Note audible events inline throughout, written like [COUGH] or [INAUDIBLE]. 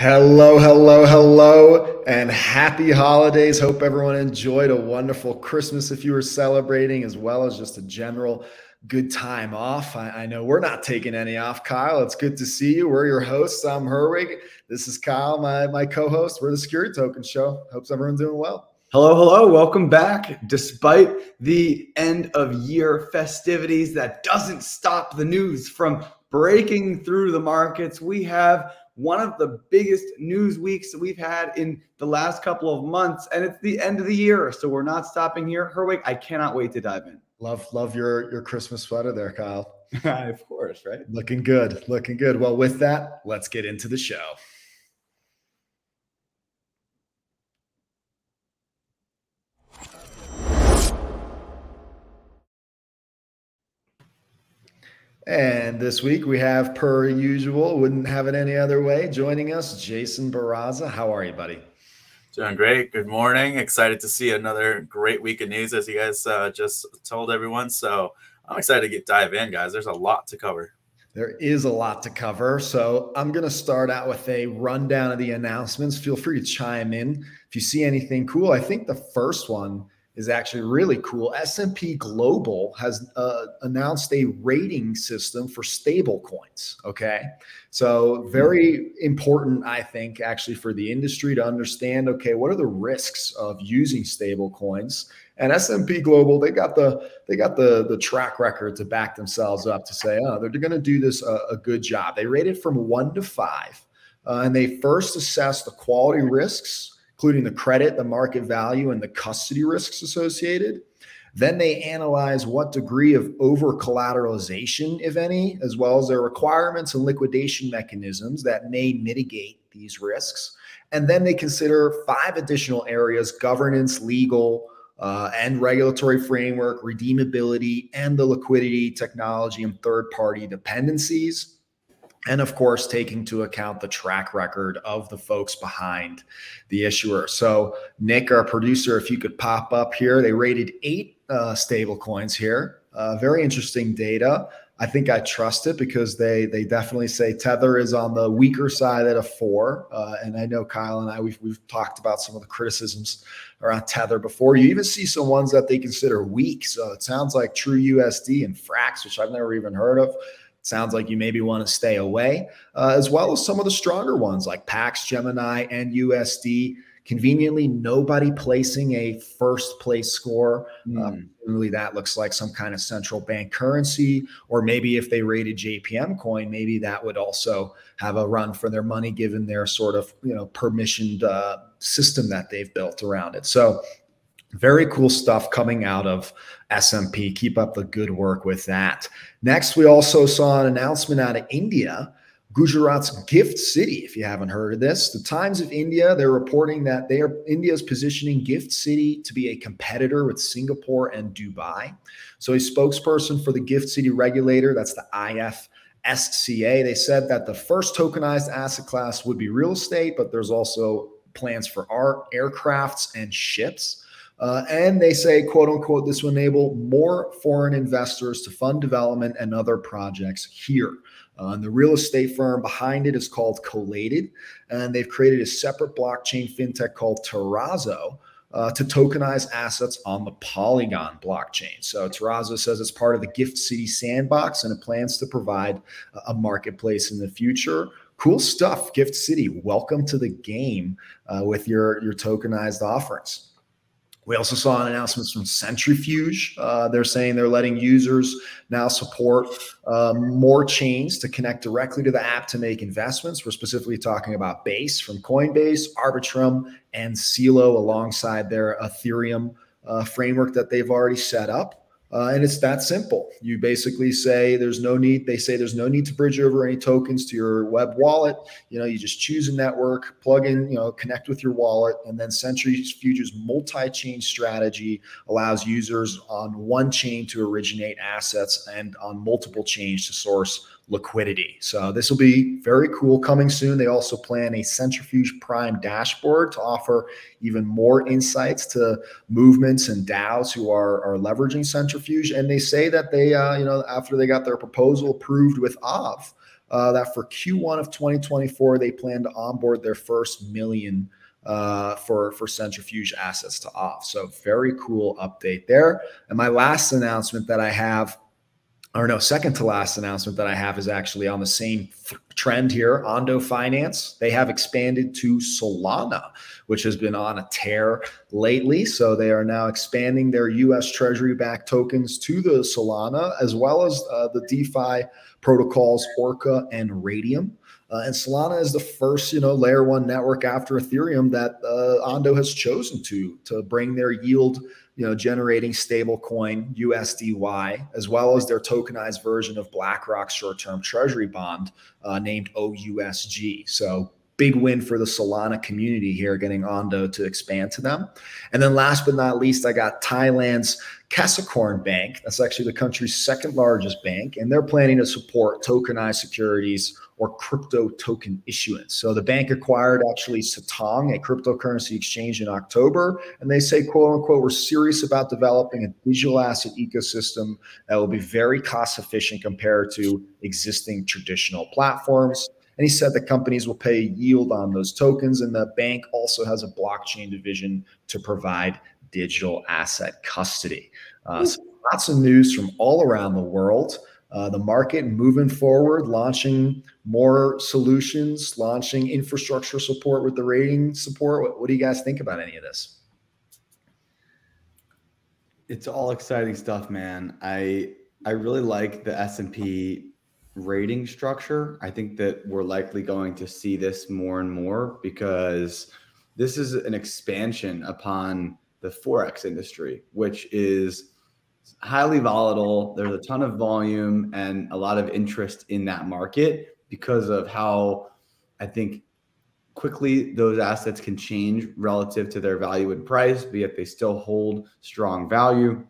Hello, hello, hello, and happy holidays. Hope everyone enjoyed a wonderful Christmas if you were celebrating, as well as just a general good time off. I, I, know we're not taking any off, Kyle. It's good to see you. We're your hosts. I'm Herwig. This is Kyle, my, my co host. We're the Security Token Show. Hopes everyone's doing well. Hello, hello. Welcome back. Despite the end of year festivities, that doesn't stop the news from breaking through the markets. We have one of the biggest news weeks that we've had in the last couple of months, and it's the end of the year. So we're not stopping here. Herwig, I cannot wait to dive in. Love, love your your Christmas sweater there, Kyle. [LAUGHS] of course, right? Looking good, looking good. Well, with that, let's get into the show. And this week we have, per usual, wouldn't have it any other way, joining us, Jason Baraza. How are you, buddy? Doing great. Good morning. Excited to see another great week of news, as you guys uh, just told everyone. So I'm excited to get dive in, guys. There's a lot to cover. There is a lot to cover. So I'm going to start out with a rundown of the announcements. Feel free to chime in if you see anything cool. I think the first one is actually really cool. S&P Global has uh, announced a rating system for stable coins, okay? So very important I think actually for the industry to understand okay, what are the risks of using stable coins? And S&P Global, they got the they got the the track record to back themselves up to say, oh, they're going to do this a, a, good job. They rated from 1 to 5. Uh, and they first assess the quality risks including the credit, the market value, and the custody risks associated. Then they analyze what degree of over collateralization, if any, as well as their requirements and liquidation mechanisms that may mitigate these risks. And then they consider five additional areas governance, legal, uh, and regulatory framework, redeemability, and the liquidity, technology, and third party dependencies and of course taking into account the track record of the folks behind the issuer. So nick our producer if you could pop up here. They rated eight uh, stable coins here. Uh, very interesting data. I think i trust it because they they definitely say tether is on the weaker side at a four. Uh, and i know kyle and i we've, we've talked about some of the criticisms around tether before. You even see some ones that they consider weak. So it sounds like true usd and frax which i've never even heard of sounds like you maybe want to stay away, uh, as well as some of the stronger ones like Pax, Gemini, and USD. Conveniently, nobody placing a first place score. Mm. Um, really, that looks like some kind of central bank currency, or maybe if they rated JPM coin, maybe that would also have a run for their money given their sort of you know permissioned uh, system that they've built around it. So very cool stuff coming out of S&P. Keep up the good work with that. Next, we also saw an announcement out of India, Gujarat's Gift City. If you haven't heard of this, the Times of India they're reporting that they are India's positioning Gift City to be a competitor with Singapore and Dubai. So, a spokesperson for the Gift City regulator, that's the IFSCA, they said that the first tokenized asset class would be real estate, but there's also plans for art, aircrafts, and ships. Uh, and they say, quote unquote, this will enable more foreign investors to fund development and other projects here. Uh, and the real estate firm behind it is called Collated, and they've created a separate blockchain fintech called Terrazzo. Uh, to tokenize assets on the Polygon blockchain. So Terrazzo says it's part of the Gift City sandbox and it plans to provide a marketplace in the future. Cool stuff, Gift City. Welcome to the game uh, with your, your tokenized offerings. We also saw announcements from Centrifuge. Uh, they're saying they're letting users now support uh, more chains to connect directly to the app to make investments. We're specifically talking about Base from Coinbase, Arbitrum, and Celo alongside their Ethereum uh, framework that they've already set up. Uh, and it's that simple. You basically say there's no need. They say there's no need to bridge over any tokens to your web wallet. You know, you just choose a network, plug in, you know, connect with your wallet, and then Centrifuge's multi-chain strategy allows users on one chain to originate assets and on multiple chains to source liquidity. So this will be very cool coming soon. They also plan a Centrifuge Prime dashboard to offer even more insights to movements and DAOs who are, are leveraging Centrifuge. And they say that they, uh, you know, after they got their proposal approved with Aave, uh, that for Q1 of 2024, they plan to onboard their first million uh, for for centrifuge assets to off. So very cool update there. And my last announcement that I have or no, second to last announcement that I have is actually on the same th- trend here. Ondo Finance, they have expanded to Solana, which has been on a tear lately. So they are now expanding their US Treasury backed tokens to the Solana, as well as uh, the DeFi protocols Orca and Raydium. Uh, and Solana is the first, you know, layer one network after Ethereum that uh, Ondo has chosen to to bring their yield you know, generating stablecoin USDY, as well as their tokenized version of BlackRock's short-term treasury bond uh, named OUSG. So big win for the Solana community here, getting Ondo to expand to them. And then last but not least, I got Thailand's Kasikorn Bank. That's actually the country's second largest bank, and they're planning to support tokenized securities or crypto token issuance. So the bank acquired actually Satang, a cryptocurrency exchange in October, and they say, quote unquote, we're serious about developing a digital asset ecosystem that will be very cost efficient compared to existing traditional platforms. And he said the companies will pay yield on those tokens, and the bank also has a blockchain division to provide digital asset custody. Uh, so lots of news from all around the world uh, the market moving forward, launching more solutions, launching infrastructure support with the rating support. What, what do you guys think about any of this? It's all exciting stuff, man. I I really like the S and P rating structure. I think that we're likely going to see this more and more because this is an expansion upon the forex industry, which is highly volatile. There's a ton of volume and a lot of interest in that market because of how I think quickly those assets can change relative to their value and price, but yet they still hold strong value.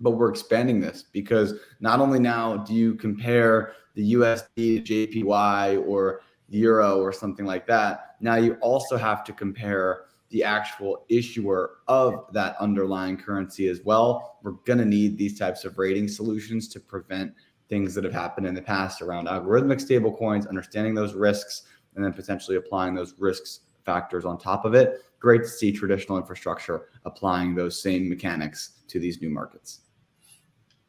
But we're expanding this because not only now do you compare the USD JPY or Euro or something like that, now you also have to compare the actual issuer of that underlying currency as well. We're going to need these types of rating solutions to prevent things that have happened in the past around algorithmic stablecoins, understanding those risks, and then potentially applying those risks factors on top of it. Great to see traditional infrastructure applying those same mechanics to these new markets.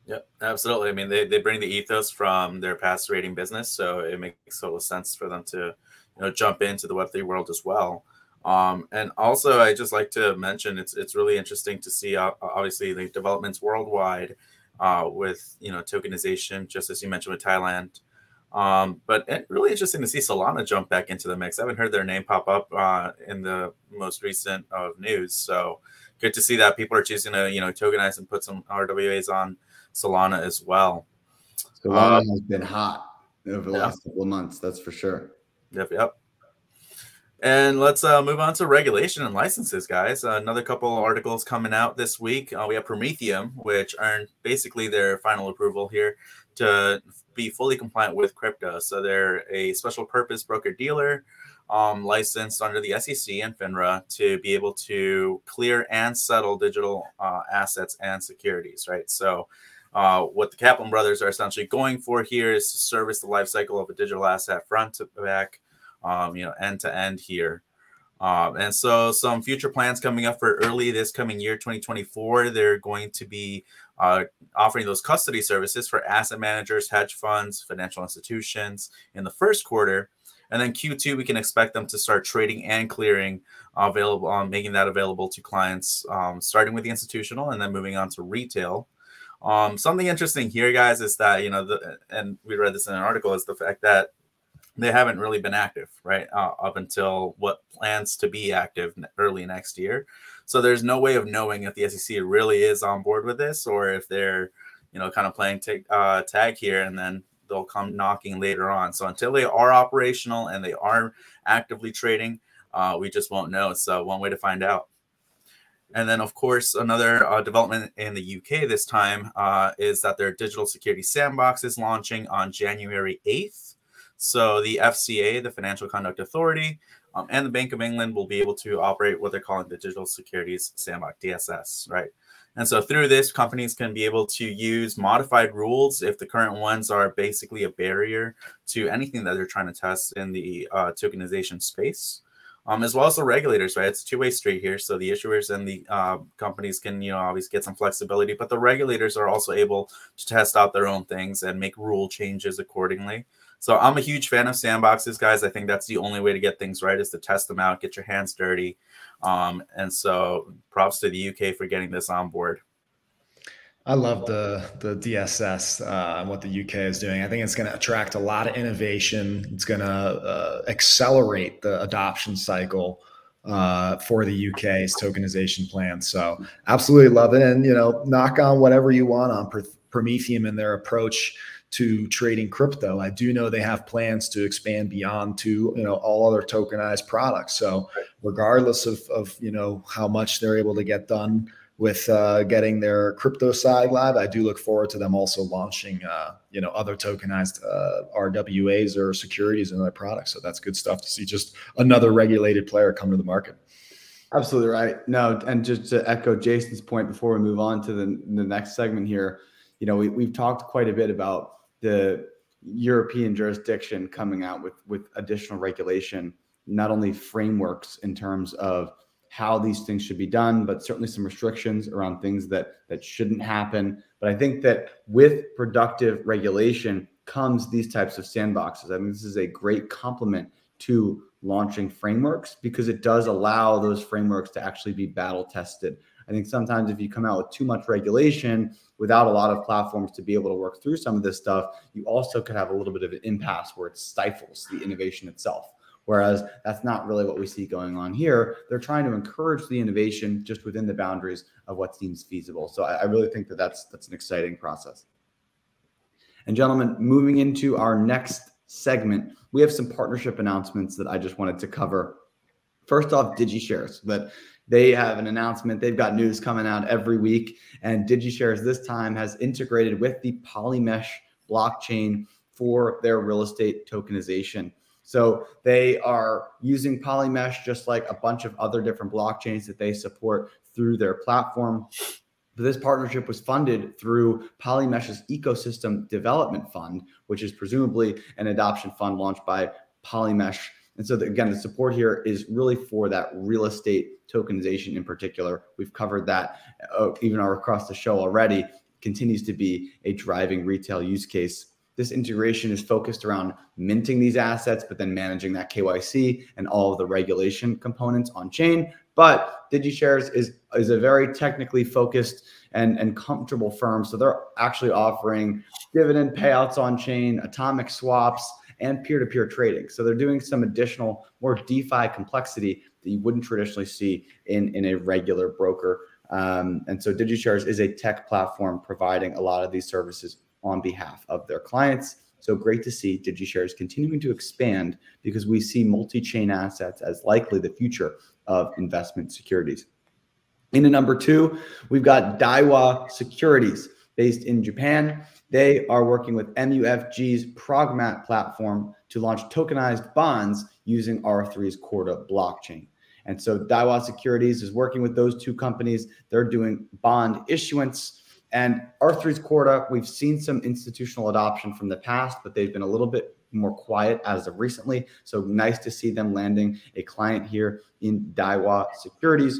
Yep, absolutely. I mean, they, they bring the ethos from their past rating business, so it makes total sense for them to you know jump into the Web3 world as well. Um, and also, I just like to mention it's it's really interesting to see uh, obviously the developments worldwide uh, with you know tokenization, just as you mentioned with Thailand. Um, but really interesting to see Solana jump back into the mix. I haven't heard their name pop up uh, in the most recent of news, so good to see that people are choosing to you know tokenize and put some RWAs on Solana as well. Solana um, has been hot over the yeah. last couple of months, that's for sure. Yep, yep. And let's uh, move on to regulation and licenses, guys. Uh, another couple articles coming out this week. Uh, we have Prometheum, which earned basically their final approval here to be fully compliant with crypto. So they're a special purpose broker dealer um, licensed under the SEC and FINRA to be able to clear and settle digital uh, assets and securities, right? So uh, what the Kaplan brothers are essentially going for here is to service the life cycle of a digital asset front to back um, you know, end to end here. Um, and so some future plans coming up for early this coming year, 2024, they're going to be uh, offering those custody services for asset managers, hedge funds, financial institutions in the first quarter. And then Q2, we can expect them to start trading and clearing available, um, making that available to clients, um, starting with the institutional and then moving on to retail. Um, something interesting here, guys, is that, you know, the, and we read this in an article, is the fact that they haven't really been active, right? Uh, up until what plans to be active early next year. So there's no way of knowing if the SEC really is on board with this or if they're, you know, kind of playing t- uh, tag here and then they'll come knocking later on. So until they are operational and they are actively trading, uh, we just won't know. So one way to find out. And then, of course, another uh, development in the UK this time uh, is that their digital security sandbox is launching on January 8th. So the FCA, the Financial Conduct Authority, um, and the Bank of England will be able to operate what they're calling the Digital Securities Sandbox (DSS). Right. And so through this, companies can be able to use modified rules if the current ones are basically a barrier to anything that they're trying to test in the uh, tokenization space. Um, as well as the regulators, right? It's a two-way street here. So the issuers and the uh, companies can, you know, always get some flexibility, but the regulators are also able to test out their own things and make rule changes accordingly. So I'm a huge fan of sandboxes, guys. I think that's the only way to get things right is to test them out, get your hands dirty, um, and so props to the UK for getting this on board. I love the the DSS uh, and what the UK is doing. I think it's going to attract a lot of innovation. It's going to uh, accelerate the adoption cycle uh, for the UK's tokenization plan. So absolutely love it. And you know, knock on whatever you want on Prometheum and their approach to trading crypto. I do know they have plans to expand beyond to you know all other tokenized products. So regardless of of you know how much they're able to get done with uh, getting their crypto side live, I do look forward to them also launching uh, you know other tokenized uh, RWAs or securities in their products. So that's good stuff to see. Just another regulated player come to the market. Absolutely right. No, and just to echo Jason's point before we move on to the, the next segment here, you know, we, we've talked quite a bit about the European jurisdiction coming out with with additional regulation, not only frameworks in terms of how these things should be done, but certainly some restrictions around things that that shouldn't happen. But I think that with productive regulation comes these types of sandboxes. I think this is a great complement to launching frameworks because it does allow those frameworks to actually be battle tested. I think sometimes if you come out with too much regulation, without a lot of platforms to be able to work through some of this stuff, you also could have a little bit of an impasse where it stifles the innovation itself. Whereas that's not really what we see going on here. They're trying to encourage the innovation just within the boundaries of what seems feasible. So I, I really think that that's that's an exciting process. And gentlemen, moving into our next segment, we have some partnership announcements that I just wanted to cover. First off, DigiShares that they have an announcement. They've got news coming out every week. And DigiShares this time has integrated with the Polymesh blockchain for their real estate tokenization. So they are using Polymesh just like a bunch of other different blockchains that they support through their platform. But this partnership was funded through Polymesh's ecosystem development fund, which is presumably an adoption fund launched by Polymesh and so, the, again, the support here is really for that real estate tokenization in particular. We've covered that uh, even across the show already, continues to be a driving retail use case. This integration is focused around minting these assets, but then managing that KYC and all of the regulation components on chain. But DigiShares is, is a very technically focused and, and comfortable firm. So they're actually offering dividend payouts on chain, atomic swaps, and peer-to-peer trading. So they're doing some additional, more DeFi complexity that you wouldn't traditionally see in, in a regular broker. Um, and so DigiShares is a tech platform providing a lot of these services on behalf of their clients. So great to see DigiShares continuing to expand because we see multi-chain assets as likely the future of investment securities. In the number two, we've got Daiwa Securities based in Japan. They are working with MUFG's Progmat platform to launch tokenized bonds using R3's Corda blockchain. And so Daiwa Securities is working with those two companies. They're doing bond issuance. And R3's Corda, we've seen some institutional adoption from the past, but they've been a little bit more quiet as of recently. So nice to see them landing a client here in Daiwa Securities.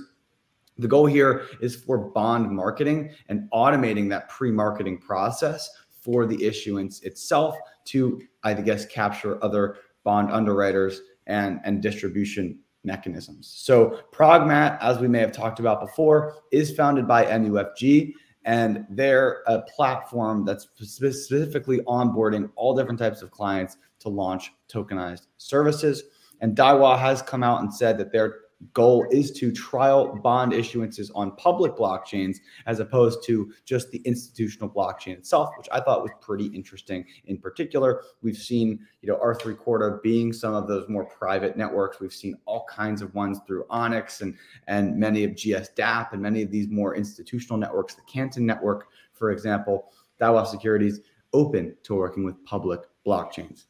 The goal here is for bond marketing and automating that pre marketing process for the issuance itself to, I guess, capture other bond underwriters and, and distribution mechanisms. So, Progmat, as we may have talked about before, is founded by MUFG and they're a platform that's specifically onboarding all different types of clients to launch tokenized services. And Daiwa has come out and said that they're goal is to trial bond issuances on public blockchains as opposed to just the institutional blockchain itself, which I thought was pretty interesting. In particular, we've seen, you know, R3 Corda being some of those more private networks. We've seen all kinds of ones through Onyx and and many of GS DAP and many of these more institutional networks, the Canton network, for example, Daiwa Securities open to working with public blockchains.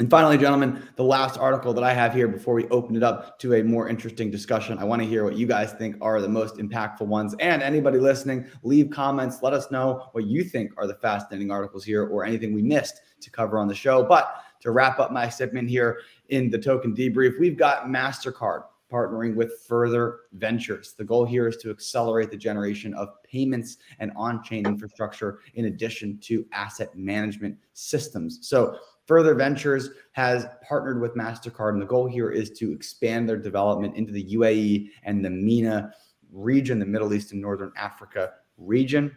And finally, gentlemen, the last article that I have here before we open it up to a more interesting discussion, I want to hear what you guys think are the most impactful ones. And anybody listening, leave comments. Let us know what you think are the fascinating articles here or anything we missed to cover on the show. But to wrap up my segment here in the token debrief, we've got MasterCard partnering with Further Ventures. The goal here is to accelerate the generation of payments and on chain infrastructure in addition to asset management systems. So, Further Ventures has partnered with MasterCard, and the goal here is to expand their development into the UAE and the MENA region, the Middle East and Northern Africa region,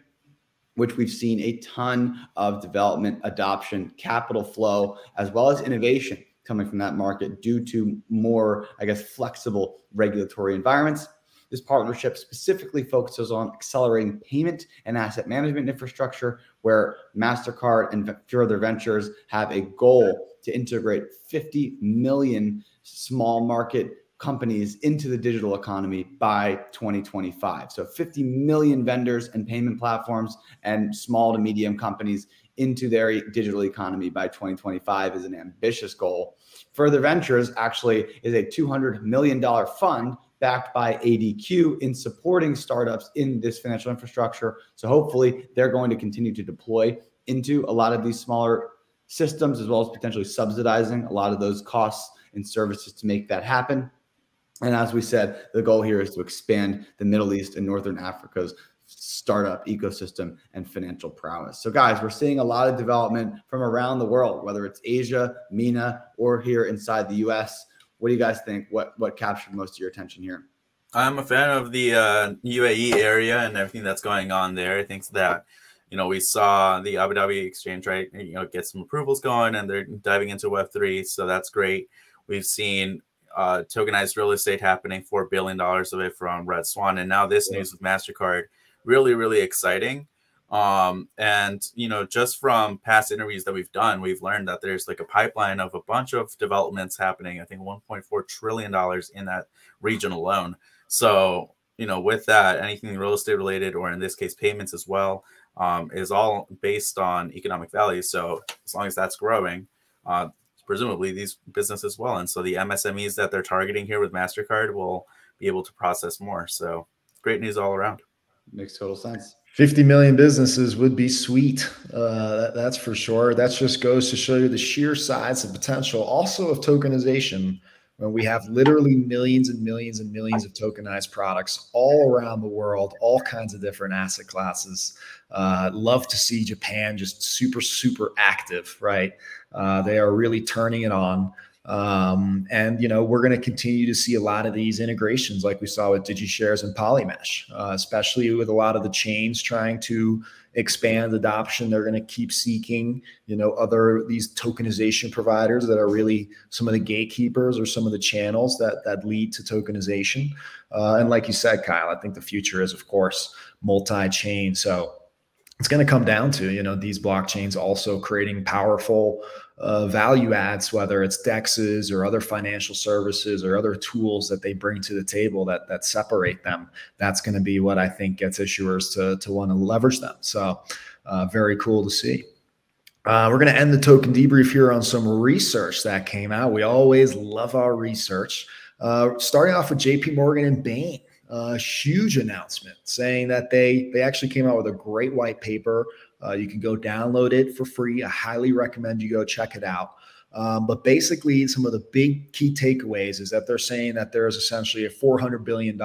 which we've seen a ton of development, adoption, capital flow, as well as innovation coming from that market due to more, I guess, flexible regulatory environments. This partnership specifically focuses on accelerating payment and asset management infrastructure, where MasterCard and Further Ventures have a goal to integrate 50 million small market companies into the digital economy by 2025. So 50 million vendors and payment platforms and small to medium companies into their digital economy by 2025 is an ambitious goal. Further Ventures actually is a $200 million fund backed by ADQ in supporting startups in this financial infrastructure. So hopefully they're going to continue to deploy into a lot of these smaller systems as well as potentially subsidizing a lot of those costs and services to make that happen. And as we said, the goal here is to expand the Middle East and Northern Africa's startup ecosystem and financial prowess. So, guys, we're seeing a lot of development from around the world, whether it's Asia, MENA, or here inside the US. What do you guys think? What what captured most of your attention here? I'm a fan of the uh, UAE area and everything that's going on there. I think that you know we saw the Abu Dhabi exchange right, you know, get some approvals going, and they're diving into Web three, so that's great. We've seen uh, tokenized real estate happening, four billion dollars of it from Red Swan, and now this yeah. news with Mastercard really, really exciting. Um, and you know, just from past interviews that we've done, we've learned that there's like a pipeline of a bunch of developments happening. I think 1.4 trillion dollars in that region alone. So, you know, with that, anything real estate related, or in this case, payments as well, um, is all based on economic value. So, as long as that's growing, uh, presumably these businesses will. And so, the MSMEs that they're targeting here with Mastercard will be able to process more. So, great news all around. Makes total sense. 50 million businesses would be sweet. Uh, that, that's for sure. That just goes to show you the sheer size and potential also of tokenization when we have literally millions and millions and millions of tokenized products all around the world, all kinds of different asset classes. Uh, love to see Japan just super, super active, right? Uh, they are really turning it on. Um, and you know we're going to continue to see a lot of these integrations, like we saw with DigiShares and Polymesh, uh, especially with a lot of the chains trying to expand adoption. They're going to keep seeking, you know, other these tokenization providers that are really some of the gatekeepers or some of the channels that that lead to tokenization. Uh, and like you said, Kyle, I think the future is, of course, multi-chain. So it's going to come down to you know these blockchains also creating powerful uh, value adds, whether it's dexes or other financial services or other tools that they bring to the table that that separate them. That's going to be what I think gets issuers to to want to leverage them. So, uh, very cool to see. Uh, we're going to end the token debrief here on some research that came out. We always love our research. Uh, starting off with J.P. Morgan and Bain a huge announcement saying that they they actually came out with a great white paper. Uh, you can go download it for free. I highly recommend you go check it out. Um, but basically, some of the big key takeaways is that they're saying that there is essentially a $400 billion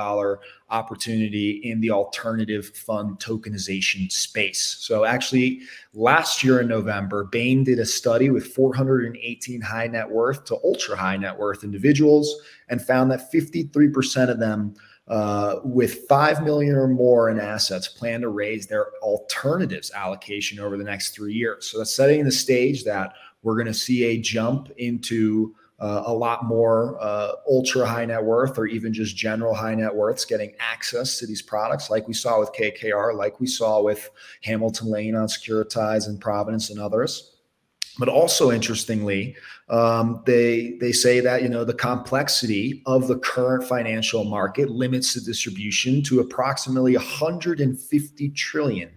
opportunity in the alternative fund tokenization space. So, actually, last year in November, Bain did a study with 418 high net worth to ultra high net worth individuals and found that 53% of them uh, with 5 million or more in assets plan to raise their alternatives allocation over the next three years. So that's setting the stage that we're going to see a jump into uh, a lot more uh, ultra high net worth or even just general high net worths getting access to these products like we saw with kkr like we saw with hamilton lane on securitize and Provenance and others but also interestingly, um, they they say that you know the complexity of the current financial market limits the distribution to approximately 150 trillion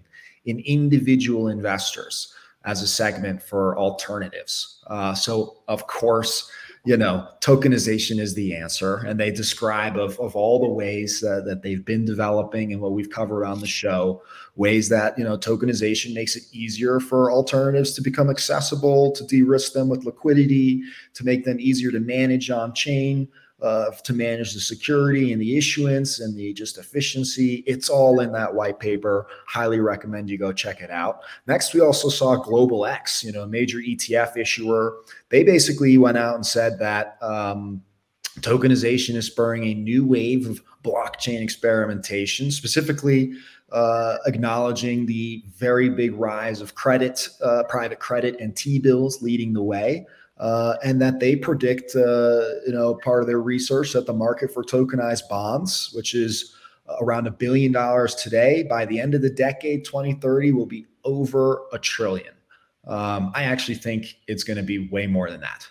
in individual investors. as a segment for alternatives. Uh, so, of course, you know, tokenization is the answer. And they describe of, of all the ways uh, that they've been developing and what we've covered on the show, ways that, you know, tokenization makes it easier for alternatives to become accessible, to de-risk them with liquidity, to make them easier to manage on chain uh, to manage the security and the issuance and the just efficiency. It's all in that white paper. Highly recommend you go check it out. Next, we also saw Global X, you know, a major ETF issuer. They basically went out and said that um, tokenization is spurring a new wave of blockchain experimentation, specifically uh, acknowledging the very big rise of credit, uh, private credit, and T bills leading the way uh, and that they predict, uh, you know, part of their research that the market for tokenized bonds, which is around a billion dollars today, by the end of the decade, 2030, will be over a trillion. Um, I actually think it's going to be way more than that.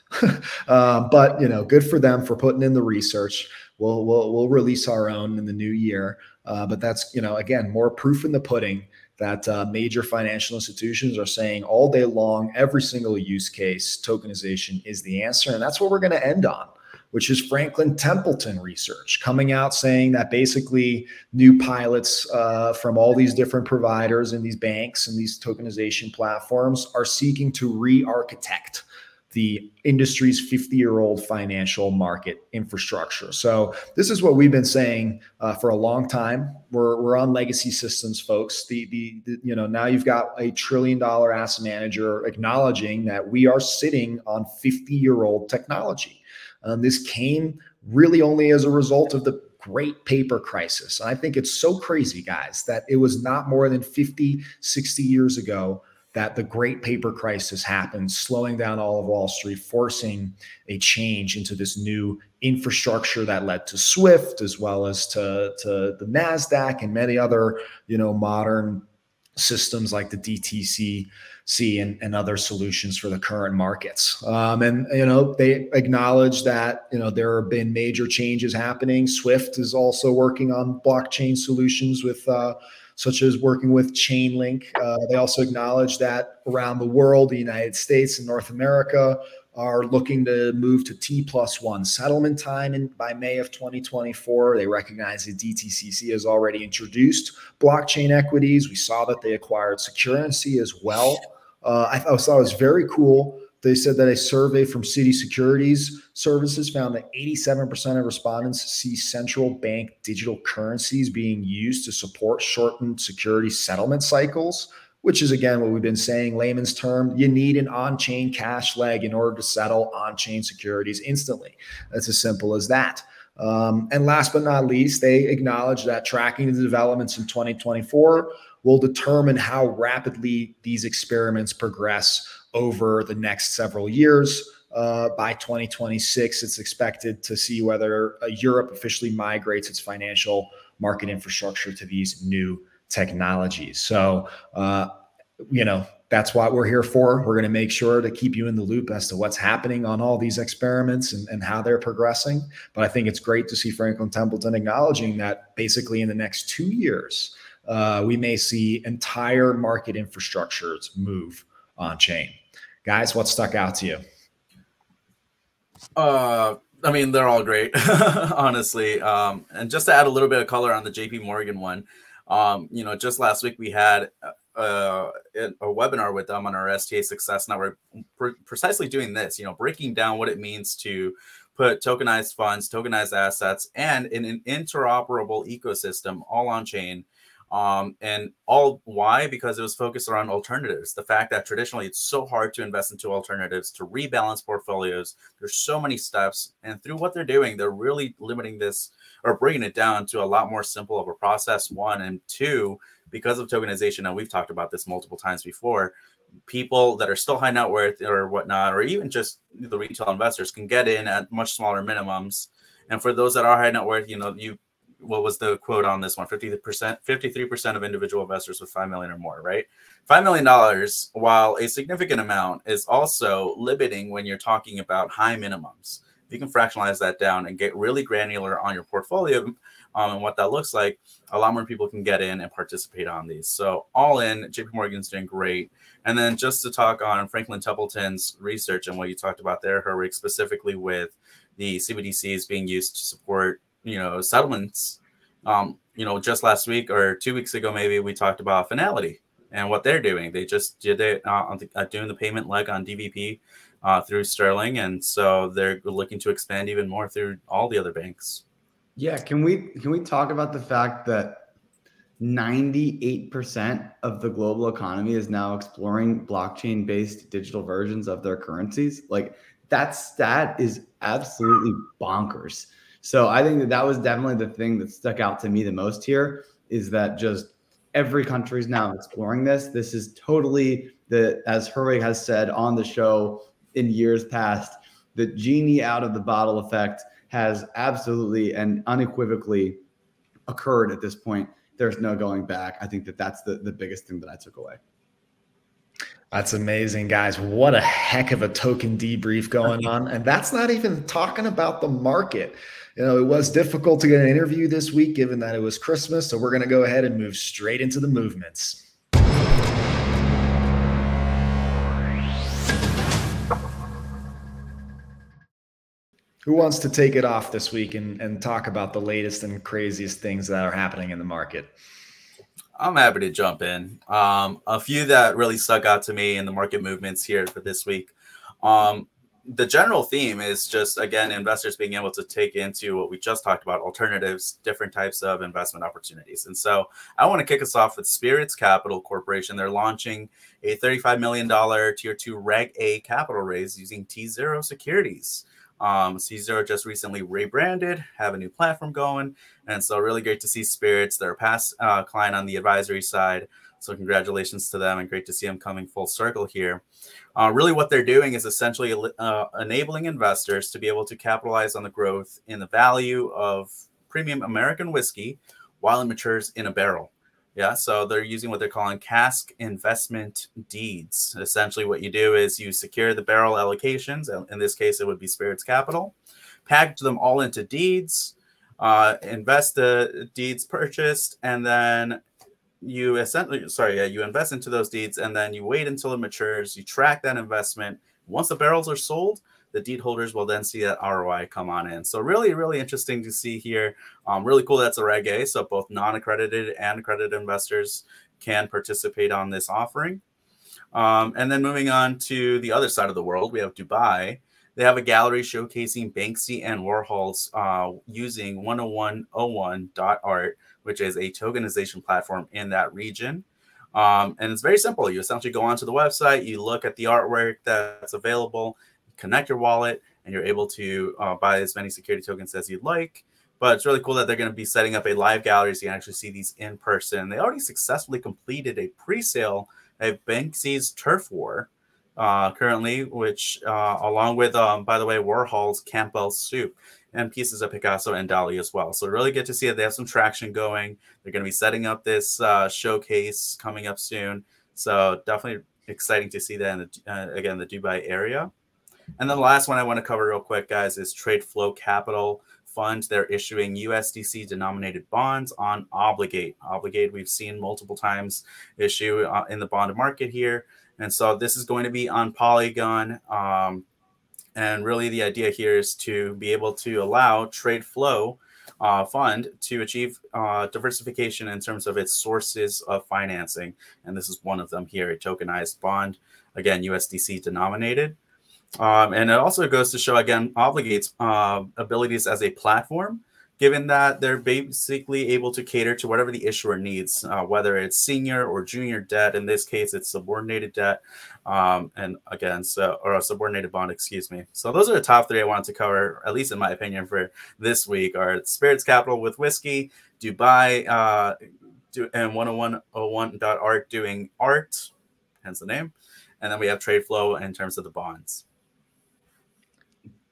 uh, [LAUGHS] but you know, good for them for putting in the research. We'll we'll, we'll release our own in the new year. Uh, but that's you know, again, more proof in the pudding that uh, major financial institutions are saying all day long, every single use case, tokenization is the answer. And that's what we're going to end on, which is Franklin Templeton research coming out saying that basically new pilots uh, from all these different providers and these banks and these tokenization platforms are seeking to re architect the industry's 50 year old financial market infrastructure. So, this is what we've been saying uh, for a long time. We're, we're on legacy systems, folks. The, the, the, you know, now you've got a trillion dollar asset manager acknowledging that we are sitting on 50 year old technology. Um, this came really only as a result of the great paper crisis. And I think it's so crazy, guys, that it was not more than 50, 60 years ago that the great paper crisis happened, slowing down all of Wall Street, forcing a change into this new infrastructure that led to Swift as well as to, to the NASDAQ and many other, you know, modern systems like the DTC and, and other solutions for the current markets. Um, and you know, they acknowledge that you know there have been major changes happening. Swift is also working on blockchain solutions with uh, such as working with Chainlink. Uh, they also acknowledge that around the world, the United States and North America are looking to move to T plus one settlement time in, by May of 2024. They recognize that DTCC has already introduced blockchain equities. We saw that they acquired Securrency as well. Uh, I, I thought it was very cool they said that a survey from Citi Securities Services found that 87% of respondents see central bank digital currencies being used to support shortened security settlement cycles, which is again what we've been saying, layman's term. You need an on chain cash leg in order to settle on chain securities instantly. that's as simple as that. Um, and last but not least, they acknowledge that tracking the developments in 2024 will determine how rapidly these experiments progress over the next several years. Uh, by 2026, it's expected to see whether uh, Europe officially migrates its financial market infrastructure to these new technologies. So, uh, you know, that's what we're here for. We're going to make sure to keep you in the loop as to what's happening on all these experiments and, and how they're progressing. But I think it's great to see Franklin Templeton acknowledging that basically in the next two years, uh, we may see entire market infrastructures move on chain. Guys, what stuck out to you? Uh, I mean, they're all great, [LAUGHS] honestly. Um, and just to add a little bit of color on the JP Morgan one, um, you know, just last week we had uh, a webinar with them on our STA Success Network, pre- precisely doing this, you know, breaking down what it means to put tokenized funds, tokenized assets, and in an interoperable ecosystem all on chain um, and all why? Because it was focused around alternatives. The fact that traditionally it's so hard to invest into alternatives, to rebalance portfolios. There's so many steps. And through what they're doing, they're really limiting this or bringing it down to a lot more simple of a process. One and two, because of tokenization, and we've talked about this multiple times before, people that are still high net worth or whatnot, or even just the retail investors can get in at much smaller minimums. And for those that are high net worth, you know, you what was the quote on this one 50% 53% of individual investors with 5 million or more right 5 million dollars while a significant amount is also limiting when you're talking about high minimums you can fractionalize that down and get really granular on your portfolio um, and what that looks like, a lot more people can get in and participate on these. So all in, JP Morgan's doing great. And then just to talk on Franklin Templeton's research and what you talked about there, Herwig, specifically with the CBDCs being used to support, you know, settlements. Um, you know, just last week or two weeks ago, maybe we talked about Fnality and what they're doing. They just did it uh, uh, doing the payment leg on DVP uh, through Sterling, and so they're looking to expand even more through all the other banks. Yeah, can we can we talk about the fact that 98% of the global economy is now exploring blockchain based digital versions of their currencies? Like that stat is absolutely bonkers. So I think that that was definitely the thing that stuck out to me the most here is that just every country is now exploring this. This is totally the, as Herwig has said on the show in years past, the genie out of the bottle effect has absolutely and unequivocally occurred at this point. There's no going back. I think that that's the, the biggest thing that I took away. That's amazing, guys. What a heck of a token debrief going on. And that's not even talking about the market. You know, it was difficult to get an interview this week given that it was Christmas. So we're going to go ahead and move straight into the movements. Who wants to take it off this week and, and talk about the latest and craziest things that are happening in the market? I'm happy to jump in. Um, a few that really stuck out to me in the market movements here for this week. Um, the general theme is just again investors being able to take into what we just talked about alternatives different types of investment opportunities and so i want to kick us off with spirits capital corporation they're launching a $35 million tier 2 reg a capital raise using t0 securities um, T0 just recently rebranded, have a new platform going, and so really great to see Spirits. They're past uh, client on the advisory side, so congratulations to them, and great to see them coming full circle here. Uh, really, what they're doing is essentially uh, enabling investors to be able to capitalize on the growth in the value of premium American whiskey while it matures in a barrel. Yeah, so they're using what they're calling cask investment deeds. Essentially, what you do is you secure the barrel allocations. In this case, it would be Spirits Capital, package them all into deeds, uh, invest the deeds purchased, and then you essentially, sorry, yeah, you invest into those deeds, and then you wait until it matures. You track that investment. Once the barrels are sold, the deed holders will then see that ROI come on in. So really, really interesting to see here. Um, really cool. That's a Reg A, so both non-accredited and accredited investors can participate on this offering. Um, and then moving on to the other side of the world, we have Dubai. They have a gallery showcasing Banksy and Warhol's uh, using 10101.art, which is a tokenization platform in that region. Um, and it's very simple. You essentially go onto the website, you look at the artwork that's available, connect your wallet, and you're able to uh, buy as many security tokens as you'd like. But it's really cool that they're going to be setting up a live gallery so you can actually see these in person. They already successfully completed a pre-sale of Banksy's Turf War uh, currently, which uh, along with, um, by the way, Warhol's Campbell Soup and pieces of Picasso and Dali as well. So really good to see that they have some traction going. They're going to be setting up this uh, showcase coming up soon. So definitely exciting to see that in the, uh, again the Dubai area. And then the last one I want to cover real quick, guys, is Trade Flow Capital Fund. They're issuing USDC denominated bonds on Obligate. Obligate, we've seen multiple times issue uh, in the bond market here. And so this is going to be on Polygon. Um, and really, the idea here is to be able to allow Trade Flow uh, Fund to achieve uh, diversification in terms of its sources of financing. And this is one of them here a tokenized bond, again, USDC denominated. Um, and it also goes to show again obligates uh, abilities as a platform, given that they're basically able to cater to whatever the issuer needs, uh, whether it's senior or junior debt. In this case, it's subordinated debt, um, and again, so or a subordinated bond, excuse me. So those are the top three I wanted to cover, at least in my opinion, for this week. Are Spirits Capital with whiskey, Dubai, uh, and 10101.art doing art, hence the name, and then we have trade flow in terms of the bonds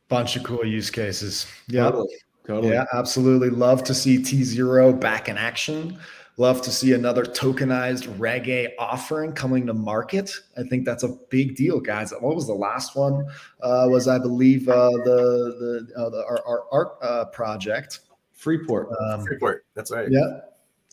bunch of cool use cases. Yeah. Totally. totally. Yeah, absolutely. Love to see T0 back in action. Love to see another tokenized Reg A offering coming to market. I think that's a big deal, guys. What was the last one? Uh, was I believe uh, the the, uh, the our, our art uh, project Freeport. Um, Freeport. That's right. Yeah.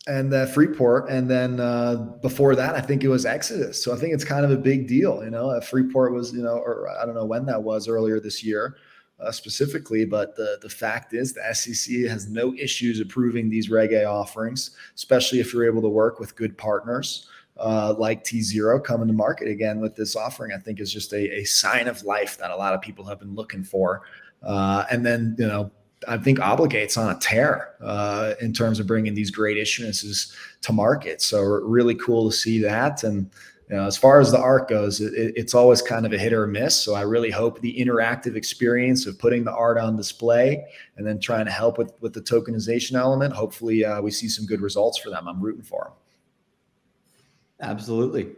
And uh, Freeport, and then uh, before that, I think it was Exodus. So I think it's kind of a big deal, you know. Freeport was, you know, or I don't know when that was earlier this year, uh, specifically, but the the fact is the SEC has no issues approving these Reg A offerings, especially if you're able to work with good partners uh, like T Zero coming to market again with this offering. I think is just a, a sign of life that a lot of people have been looking for. Uh, and then you know I think obligates on a tear uh, in terms of bringing these great issuances to market. So really cool to see that and you know, as far as the art goes, it, it's always kind of a hit or miss. So I really hope the interactive experience of putting the art on display and then trying to help with with the tokenization element. Hopefully, uh, we see some good results for them. I'm rooting for them. Absolutely.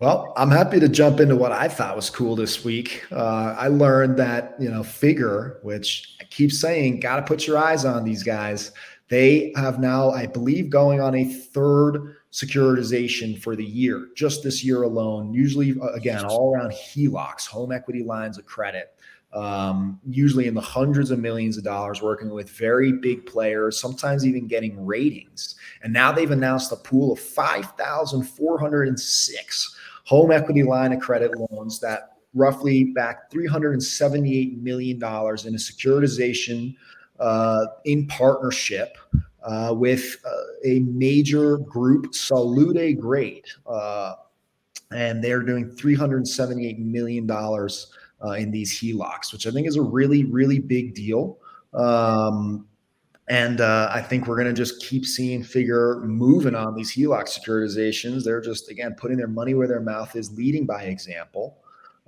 Well, I'm happy to jump into what I thought was cool this week. Uh, I learned that you know Figure, which I keep saying, got to put your eyes on these guys. They have now, I believe, going on a third securitization for the year, just this year alone. Usually, uh, again, all around HELOCs, home equity lines of credit. Um, usually in the hundreds of millions of dollars, working with very big players, sometimes even getting ratings. And now they've announced a pool of 5,406 home equity line of credit loans that roughly back $378 million in a securitization uh, in partnership uh, with uh, a major group, Saluda Grade. Uh, and they're doing $378 million uh, in these HELOCs, which I think is a really, really big deal. Um, and uh, I think we're going to just keep seeing Figure moving on these HELOC securitizations. They're just, again, putting their money where their mouth is, leading by example.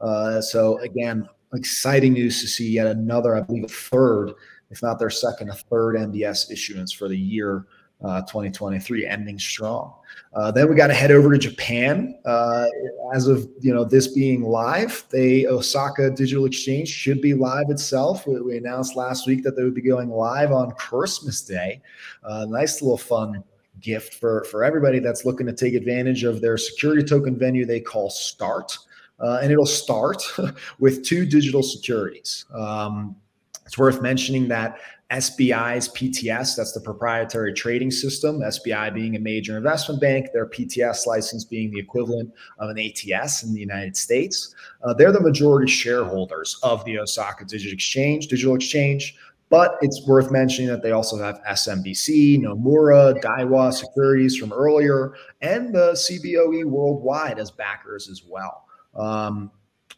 Uh, so, again, exciting news to see yet another, I believe, a third, if not their second, a third MBS issuance for the year uh, 2023 ending strong. Uh, then we got to head over to Japan. Uh, as of you know this being live, the Osaka Digital Exchange should be live itself. We, we announced last week that they would be going live on Christmas Day. Uh, nice little fun gift for for everybody that's looking to take advantage of their security token venue they call Start, uh, and it'll start [LAUGHS] with two digital securities. Um, it's worth mentioning that SBI's PTS, that's the proprietary trading system, SBI being a major investment bank, their PTS license being the equivalent of an ATS in the United States. Uh, they're the majority shareholders of the Osaka Digital Exchange, Digital Exchange. But it's worth mentioning that they also have SMBC, Nomura, Daiwa Securities from earlier, and the CBOE Worldwide as backers as well. Um,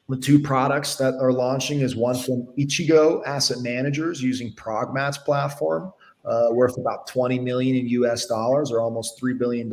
the two products that are launching is one from Ichigo Asset Managers using Progmat's platform, uh, worth about 20 million in US dollars or almost $3 billion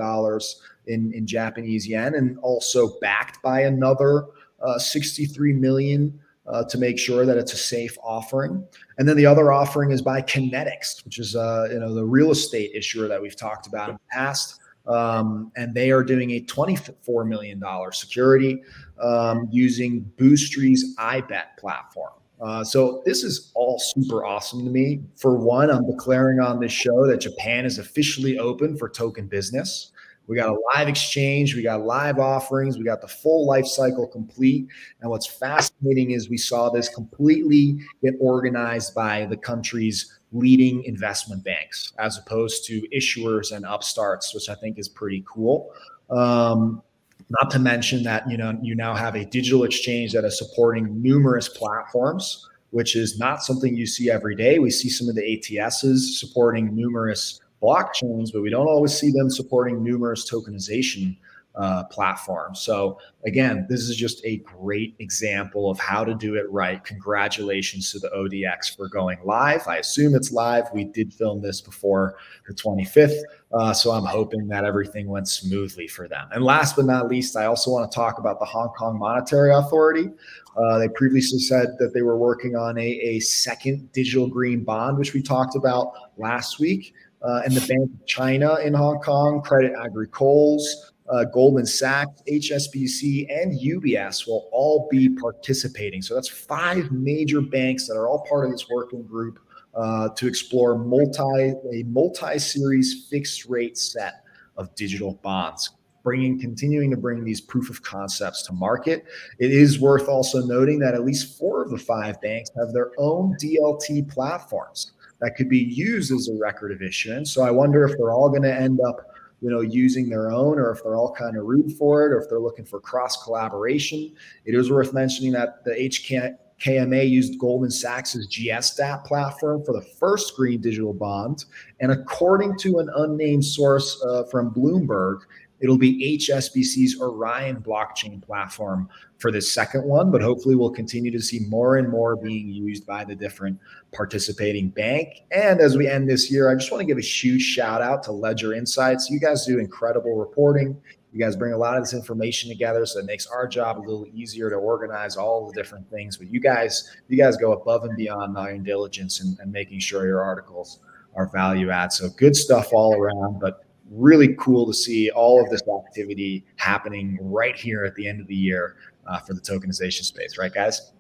in, in Japanese yen, and also backed by another uh, 63 million uh, to make sure that it's a safe offering. And then the other offering is by Kenedix, which is uh, you know the real estate issuer that we've talked about in the past. Um, and they are doing a $24 million security um, using Boostry's iBet platform. Uh, so this is all super awesome to me. For one, I'm declaring on this show that Japan is officially open for token business. We got a live exchange, we got live offerings, we got the full life cycle complete. And what's fascinating is we saw this completely get organized by the country's leading investment banks as opposed to issuers and upstarts, which I think is pretty cool. Um, not to mention that you know you now have a digital exchange that is supporting numerous platforms, which is not something you see every day. We see some of the ATSs supporting numerous blockchains, but we don't always see them supporting numerous tokenization uh, platform. So again, this is just a great example of how to do it right. Congratulations to the ODX for going live. I assume it's live. We did film this before the 25th, uh, so I'm hoping that everything went smoothly for them. And last but not least, I also want to talk about the Hong Kong Monetary Authority. Uh, they previously said that they were working on a, a second digital green bond, which we talked about last week. Uh, and the Bank of China in Hong Kong, Credit Agricole's, uh, Goldman Sachs, HSBC, and UBS will all be participating. So that's five major banks that are all part of this working group uh, to explore multi a multi-series fixed rate set of digital bonds bringing continuing to bring these proof of concepts to market it is worth also noting that at least four of the five banks have their own dlt platforms that could be used as a record of issuance so i wonder if they're all going to end up you know using their own or if they're all kind of root for it or if they're looking for cross collaboration it is worth mentioning that the hk KMA used Goldman Sachs's GSDAP platform for the first green digital bond. And according to an unnamed source uh, from Bloomberg, it'll be HSBC's Orion blockchain platform for this second one. But hopefully, we'll continue to see more and more being used by the different participating bank. And as we end this year, I just want to give a huge shout out to Ledger Insights. You guys do incredible reporting. You guys bring a lot of this information together, so it makes our job a little easier to organize all the different things. But you guys, you guys go above and beyond on your diligence and, and making sure your articles are value add. So good stuff all around. But really cool to see all of this activity happening right here at the end of the year uh, for the tokenization space, right, guys?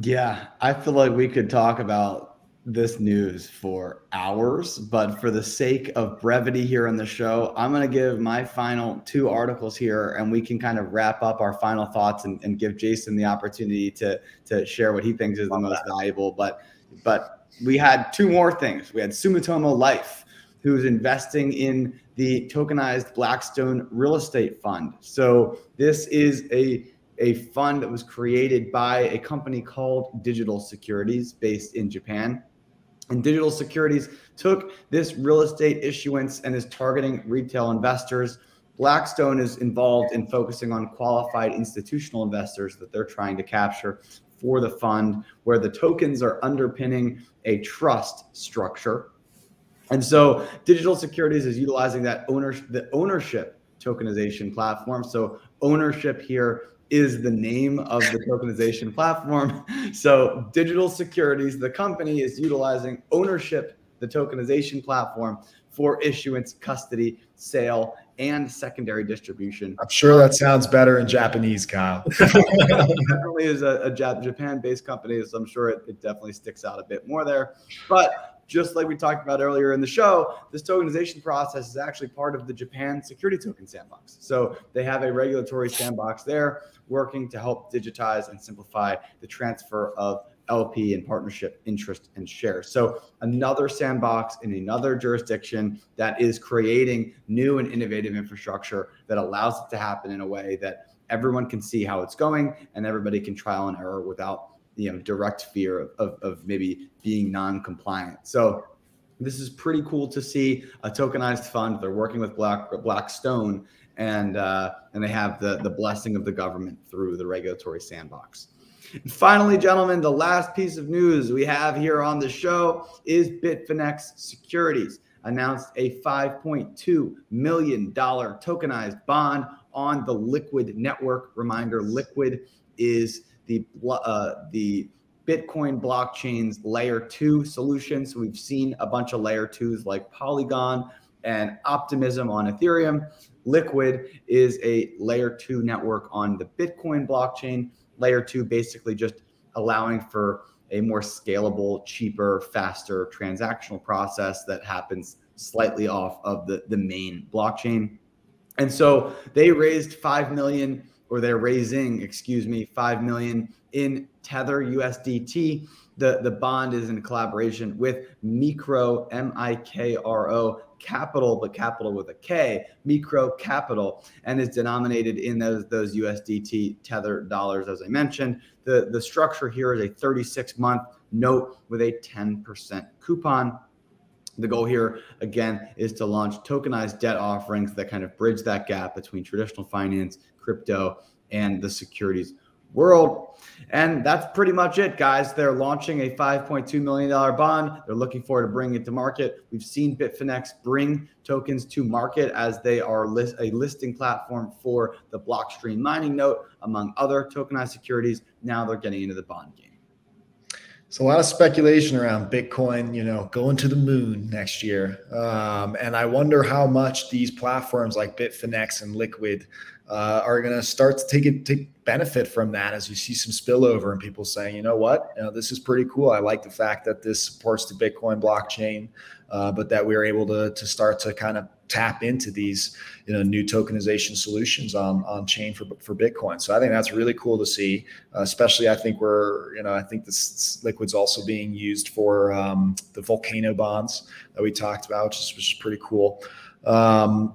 Yeah, I feel like we could talk about this news for hours, but for the sake of brevity here on the show, I'm going to give my final two articles here and we can kind of wrap up our final thoughts and, and give Jason the opportunity to, to share what he thinks is the most valuable. But, but we had two more things. We had Sumitomo Life, who's investing in the tokenized Blackstone real estate fund. So this is a a fund that was created by a company called Digital Securities based in Japan. And Digital Securities took this real estate issuance and is targeting retail investors. Blackstone is involved in focusing on qualified institutional investors that they're trying to capture for the fund, where the tokens are underpinning a trust structure. And so Digital Securities is utilizing that ownership, the ownership tokenization platform. So ownership here is the name of the tokenization platform. [LAUGHS] So, Digital Securities, the company, is utilizing ownership, the tokenization platform, for issuance, custody, sale, and secondary distribution. I'm sure that sounds better in Japanese, Kyle. [LAUGHS] definitely is a, a Japan-based company, so I'm sure it, it definitely sticks out a bit more there. But just like we talked about earlier in the show, this tokenization process is actually part of the Japan Security Token Sandbox. So they have a regulatory sandbox there working to help digitize and simplify the transfer of LP and partnership interest and shares. So another sandbox in another jurisdiction that is creating new and innovative infrastructure that allows it to happen in a way that everyone can see how it's going and everybody can trial and error without you know direct fear of, of, of maybe being non-compliant. So this is pretty cool to see a tokenized fund. They're working with black blackstone and uh, and they have the the blessing of the government through the regulatory sandbox. And finally, gentlemen, the last piece of news we have here on the show is Bitfinex Securities announced a $5.2 million tokenized bond on the Liquid network. Reminder Liquid is the uh, the Bitcoin blockchain's layer two solution. So we've seen a bunch of layer twos like Polygon and Optimism on Ethereum. Liquid is a layer two network on the Bitcoin blockchain. Layer two basically just allowing for a more scalable, cheaper, faster transactional process that happens slightly off of the, the main blockchain. And so they raised 5 million or they're raising, excuse me, 5 million in Tether USDT. The, the bond is in collaboration with Mikro, M I K R O capital, but capital with a K, Mikro Kapital, and is denominated in those, those USDT Tether dollars, as I mentioned. The, the structure here is a 36 month note with a 10% coupon. The goal here, again, is to launch tokenized debt offerings that kind of bridge that gap between traditional finance, crypto, and the securities world. And that's pretty much it, guys. They're launching a $5.2 million bond. They're looking forward to bringing it to market. We've seen Bitfinex bring tokens to market as they are list, a listing platform for the Blockstream mining note, among other tokenized securities. Now they're getting into the bond game. So a lot of speculation around Bitcoin, you know, going to the moon next year, um, and I wonder how much these platforms like Bitfinex and Liquid uh, are going to start to take it take benefit from that as you see some spillover and people saying, you know what, you know, this is pretty cool. I like the fact that this supports the Bitcoin blockchain, uh, but that we are able to to start to kind of tap into these you know new tokenization solutions on on chain for for Bitcoin. So I think that's really cool to see. Uh, especially I think we're you know I think this liquid's also being used for um, the volcano bonds that we talked about, which is, which is pretty cool. Um,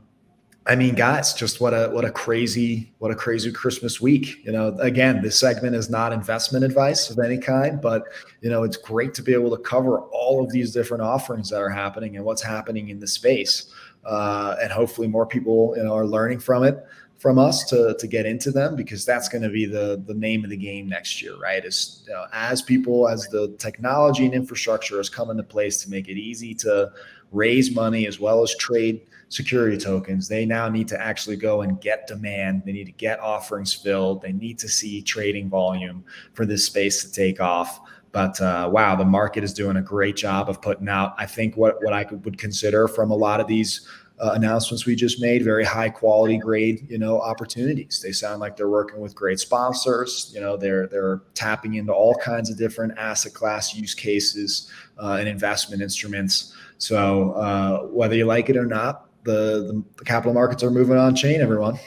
I mean, guys, just what a what a crazy what a crazy Christmas week. You know, again, this segment is not investment advice of any kind, but you know, it's great to be able to cover all of these different offerings that are happening and what's happening in the space, uh, and hopefully more people you know are learning from it from us to to get into them because that's going to be the the name of the game next year, right? Is you know, as people as the technology and infrastructure has come into place to make it easy to raise money as well as trade security tokens. They now need to actually go and get demand. They need to get offerings filled. They need to see trading volume for this space to take off. But uh, wow, the market is doing a great job of putting out. I think what what I would consider from a lot of these uh, announcements we just made, very high quality grade, you know, opportunities. They sound like they're working with great sponsors. You know, they're they're tapping into all kinds of different asset class use cases uh, and investment instruments. So uh, whether you like it or not, the, the capital markets are moving on chain, everyone.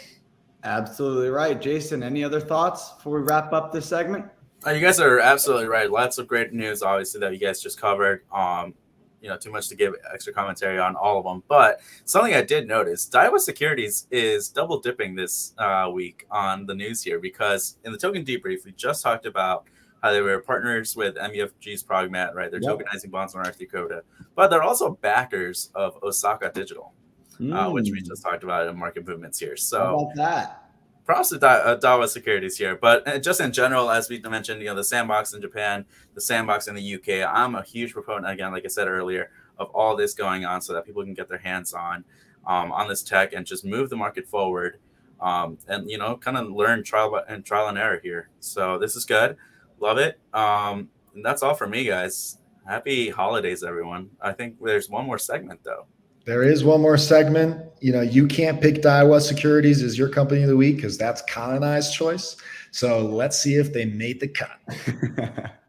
Absolutely right. Jason, any other thoughts before we wrap up this segment? Uh, you guys are absolutely right. Lots of great news, obviously, that you guys just covered. Um, you know, too much to give extra commentary on all of them. But something I did notice, Daiwa Securities is double dipping this uh, week on the news here because in the token debrief, we just talked about how they were partners with MUFG's Progmat, right? They're yep. tokenizing bonds on RT Coda, but they're also backers of Osaka Digital mm. uh, which we hmm. just talked about in market movements here. So How about that. Props to da- uh, Daiwa Securities here, but uh, just in general, as we mentioned, you know, the sandbox in Japan, the sandbox in the UK. I'm a huge proponent, again, like I said earlier, of all this going on, so that people can get their hands on um, on this tech and just move the market forward, um, and you know, kind of learn trial and trial and error here. So this is good, love it. Um, and that's all for me, guys. Happy holidays, everyone. I think there's one more segment though. There is one more segment. You know, you can't pick Daiwa Securities as your company of the week because that's colonized choice. So let's see if they made the cut. [LAUGHS]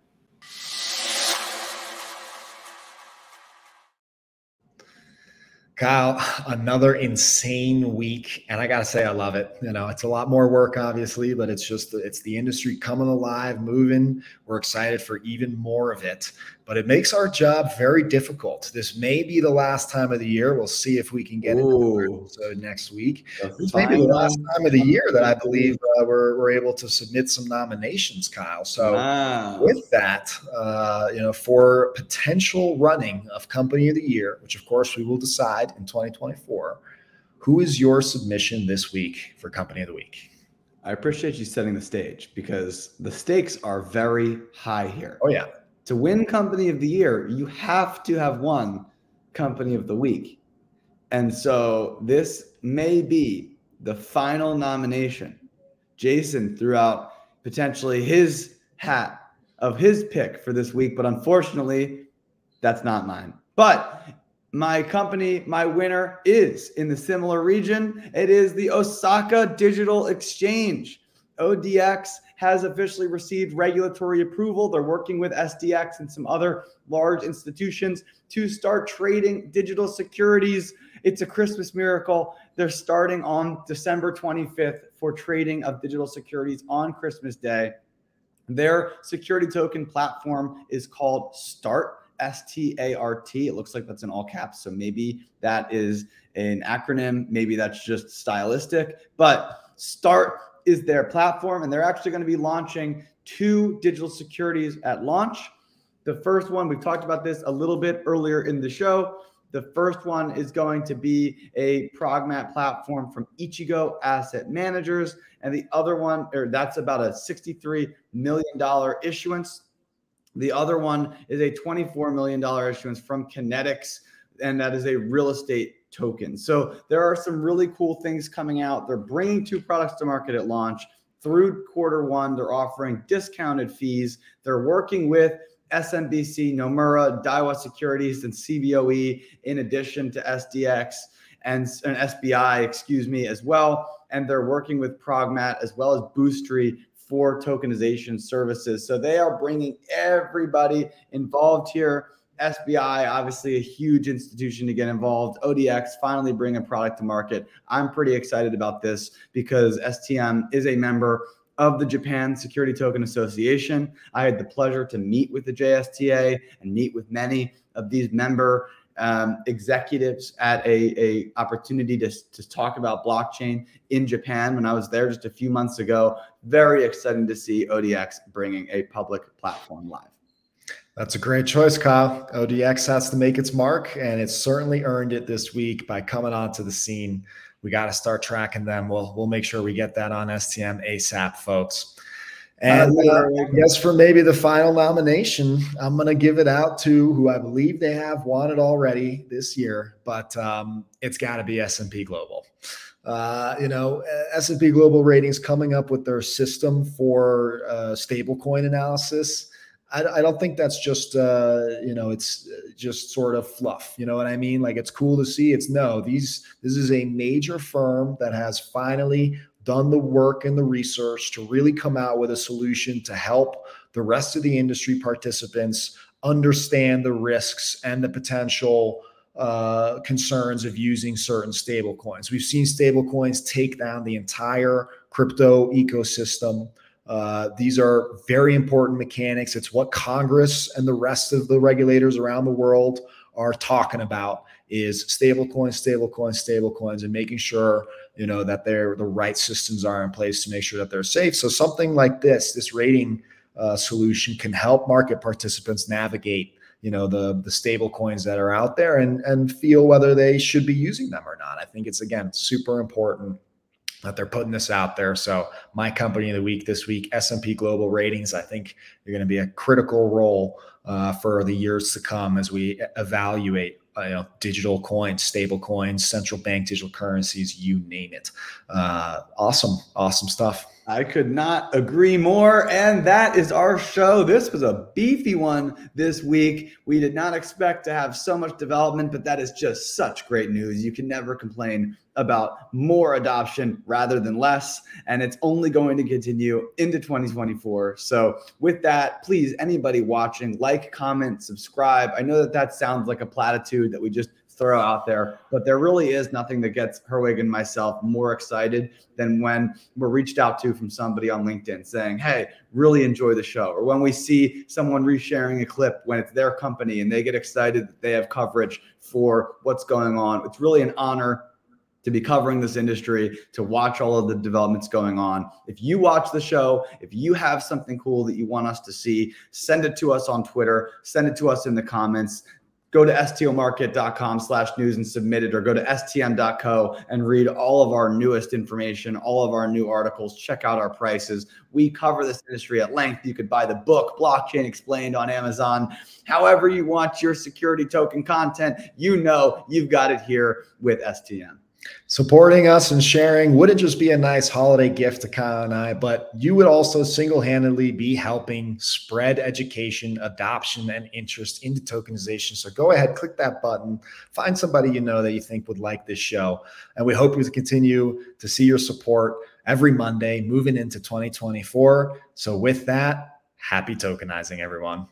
Kyle, [LAUGHS] another insane week, and I gotta say, I love it. You know, it's a lot more work, obviously, but it's just it's the industry coming alive, moving. We're excited for even more of it but it makes our job very difficult. This may be the last time of the year. We'll see if we can get Ooh. into next week. This may be the last time of the year that I believe uh, we're, we're able to submit some nominations, Kyle. So wow. with that, uh, you know, for potential running of Company of the Year, which of course we will decide in 2024, who is your submission this week for Company of the Week? I appreciate you setting the stage because the stakes are very high here. Oh yeah to win company of the year, you have to have won company of the week. And so this may be the final nomination. Jason threw out potentially his hat of his pick for this week, but unfortunately, that's not mine. But my company, my winner is in the similar region. It is the Osaka Digital Exchange. ODX has officially received regulatory approval. They're working with SDX and some other large institutions to start trading digital securities. It's a Christmas miracle. They're starting on December 25th for trading of digital securities on Christmas Day. Their security token platform is called START. S T A R T. It looks like that's in all caps. So maybe that is an acronym. Maybe that's just stylistic. But START is their platform, and they're actually going to be launching two digital securities at launch. The first one, we've talked about this a little bit earlier in the show. The first one is going to be a Progmat platform from Ichigo Asset Managers. And the other one, or that's about a $63 million issuance. The other one is a $24 million issuance from Kenedix, and that is a real estate token. So there are some really cool things coming out. They're bringing two products to market at launch. Through quarter one, they're offering discounted fees. They're working with SMBC, Nomura, Daiwa Securities, and CBOE in addition to SDX. and, and SBI, excuse me, as well. And they're working with Progmat as well as Boostry for tokenization services. So they are bringing everybody involved here. SBI, obviously a huge institution to get involved. ODX finally bring a product to market. I'm pretty excited about this because STM is a member of the Japan Security Token Association. I had the pleasure to meet with the JSTA and meet with many of these member um, executives at a, a opportunity to, to talk about blockchain in Japan when I was there just a few months ago. Very exciting to see ODX bringing a public platform live. That's a great choice, Kyle. ODX has to make its mark, and it's certainly earned it this week by coming onto the scene. We got to start tracking them. We'll we'll make sure we get that on STM ASAP, folks. And uh, I guess for maybe the final nomination, I'm going to give it out to who I believe they have won it already this year, but um, it's got to be S&P Global. Uh, you know, S&P Global Ratings coming up with their system for uh, stablecoin analysis. I, I, don't think that's just uh, you know it's just sort of fluff. You know what I mean? Like it's cool to see. It's no. These this is a major firm that has finally done the work and the research to really come out with a solution to help the rest of the industry participants understand the risks and the potential uh, concerns of using certain stable coins. We've seen stable coins take down the entire crypto ecosystem. Uh, these are very important mechanics. It's what Congress and the rest of the regulators around the world are talking about is stable coins, stable coins, stable coins, and making sure you know that they're the right systems are in place to make sure that they're safe so something like this this rating uh, solution can help market participants navigate you know the the stable coins that are out there and and feel whether they should be using them or not i think it's again super important that they're putting this out there so my company of the week this week s&p global ratings i think they're going to be a critical role uh, for the years to come as we evaluate uh, you know, digital coins, stable coins, central bank digital currencies, you name it. Uh, awesome, awesome stuff. I could not agree more. And that is our show. This was a beefy one this week. We did not expect to have so much development, but that is just such great news. You can never complain about more adoption rather than less. And it's only going to continue into 2024. So, with that, please, anybody watching, like, comment, subscribe. I know that that sounds like a platitude that we just throw out there. But there really is nothing that gets Herwig and myself more excited than when we're reached out to from somebody on LinkedIn saying, Hey, really enjoy the show. Or when we see someone resharing a clip when it's their company and they get excited that they have coverage for what's going on. It's really an honor to be covering this industry, to watch all of the developments going on. If you watch the show, if you have something cool that you want us to see, send it to us on Twitter, send it to us in the comments. Go to stomarket.com slash news and submit it or go to stm.co and read all of our newest information all of our new articles. Check out our prices. We cover this industry at length. You could buy the book blockchain explained on amazon. However you want your security token content you know you've got it here with stm Supporting us and sharing wouldn't just be a nice holiday gift to Kyle and I, but you would also single handedly be helping spread education, adoption, and interest into tokenization. So go ahead, click that button, find somebody you know that you think would like this show. And we hope to continue to see your support every Monday moving into 2024. So, with that, happy tokenizing, everyone.